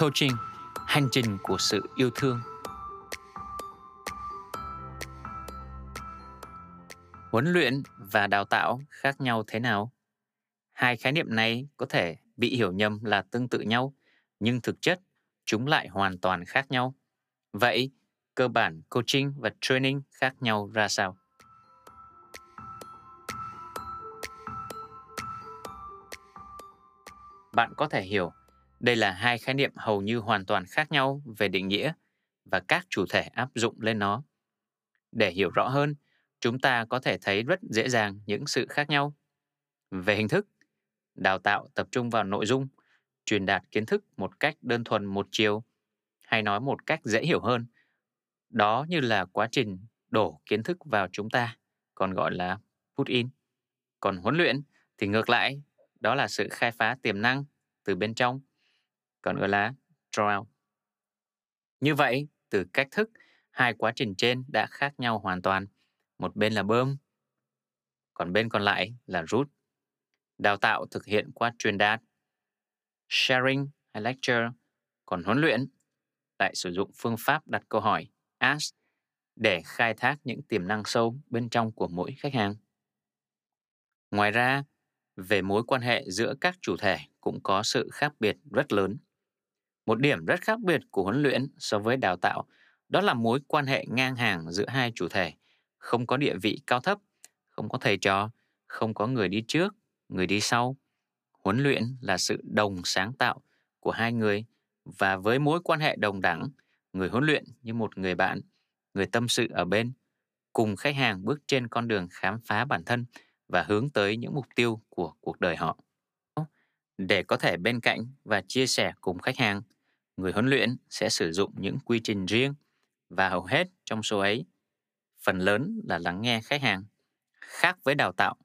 Coaching, hành trình của sự yêu thương. Huấn luyện và đào tạo khác nhau thế nào? Hai khái niệm này có thể bị hiểu nhầm là tương tự nhau, nhưng thực chất chúng lại hoàn toàn khác nhau. Vậy, cơ bản coaching và training khác nhau ra sao? Bạn có thể hiểu đây là hai khái niệm hầu như hoàn toàn khác nhau về định nghĩa và các chủ thể áp dụng lên nó. Để hiểu rõ hơn, chúng ta có thể thấy rất dễ dàng những sự khác nhau. Về hình thức, đào tạo tập trung vào nội dung, truyền đạt kiến thức một cách đơn thuần một chiều, hay nói một cách dễ hiểu hơn. Đó như là quá trình đổ kiến thức vào chúng ta, còn gọi là put in. Còn huấn luyện thì ngược lại, đó là sự khai phá tiềm năng từ bên trong, còn gọi là draw. Như vậy, từ cách thức, hai quá trình trên đã khác nhau hoàn toàn. Một bên là bơm, còn bên còn lại là rút. Đào tạo thực hiện qua truyền đạt, sharing hay lecture, còn huấn luyện lại sử dụng phương pháp đặt câu hỏi ask để khai thác những tiềm năng sâu bên trong của mỗi khách hàng. Ngoài ra, về mối quan hệ giữa các chủ thể cũng có sự khác biệt rất lớn. Một điểm rất khác biệt của huấn luyện so với đào tạo đó là mối quan hệ ngang hàng giữa hai chủ thể, không có địa vị cao thấp, không có thầy trò, không có người đi trước, người đi sau. Huấn luyện là sự đồng sáng tạo của hai người và với mối quan hệ đồng đẳng, người huấn luyện như một người bạn, người tâm sự ở bên, cùng khách hàng bước trên con đường khám phá bản thân và hướng tới những mục tiêu của cuộc đời họ. Để có thể bên cạnh và chia sẻ cùng khách hàng, người huấn luyện sẽ sử dụng những quy trình riêng và hầu hết trong số ấy, phần lớn là lắng nghe khách hàng. Khác với đào tạo,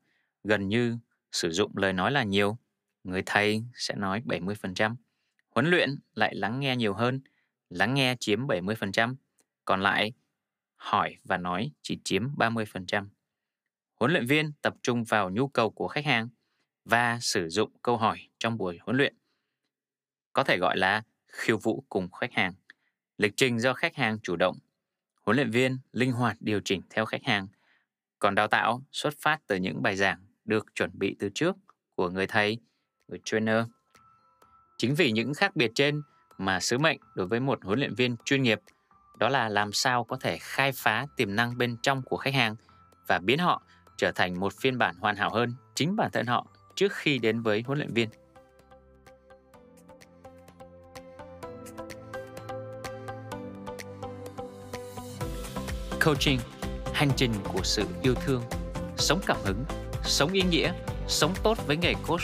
gần như sử dụng lời nói là nhiều, người thầy sẽ nói 70%, huấn luyện lại lắng nghe nhiều hơn, lắng nghe chiếm 70%, còn lại hỏi và nói chỉ chiếm 30%. Huấn luyện viên tập trung vào nhu cầu của khách hàng và sử dụng câu hỏi trong buổi huấn luyện. Có thể gọi là khiêu vũ cùng khách hàng. Lịch trình do khách hàng chủ động. Huấn luyện viên linh hoạt điều chỉnh theo khách hàng. Còn đào tạo xuất phát từ những bài giảng được chuẩn bị từ trước của người thầy, người trainer. Chính vì những khác biệt trên mà sứ mệnh đối với một huấn luyện viên chuyên nghiệp đó là làm sao có thể khai phá tiềm năng bên trong của khách hàng và biến họ trở thành một phiên bản hoàn hảo hơn chính bản thân họ trước khi đến với huấn luyện viên. Coaching, hành trình của sự yêu thương, sống cảm hứng, sống ý nghĩa, sống tốt với nghề coach.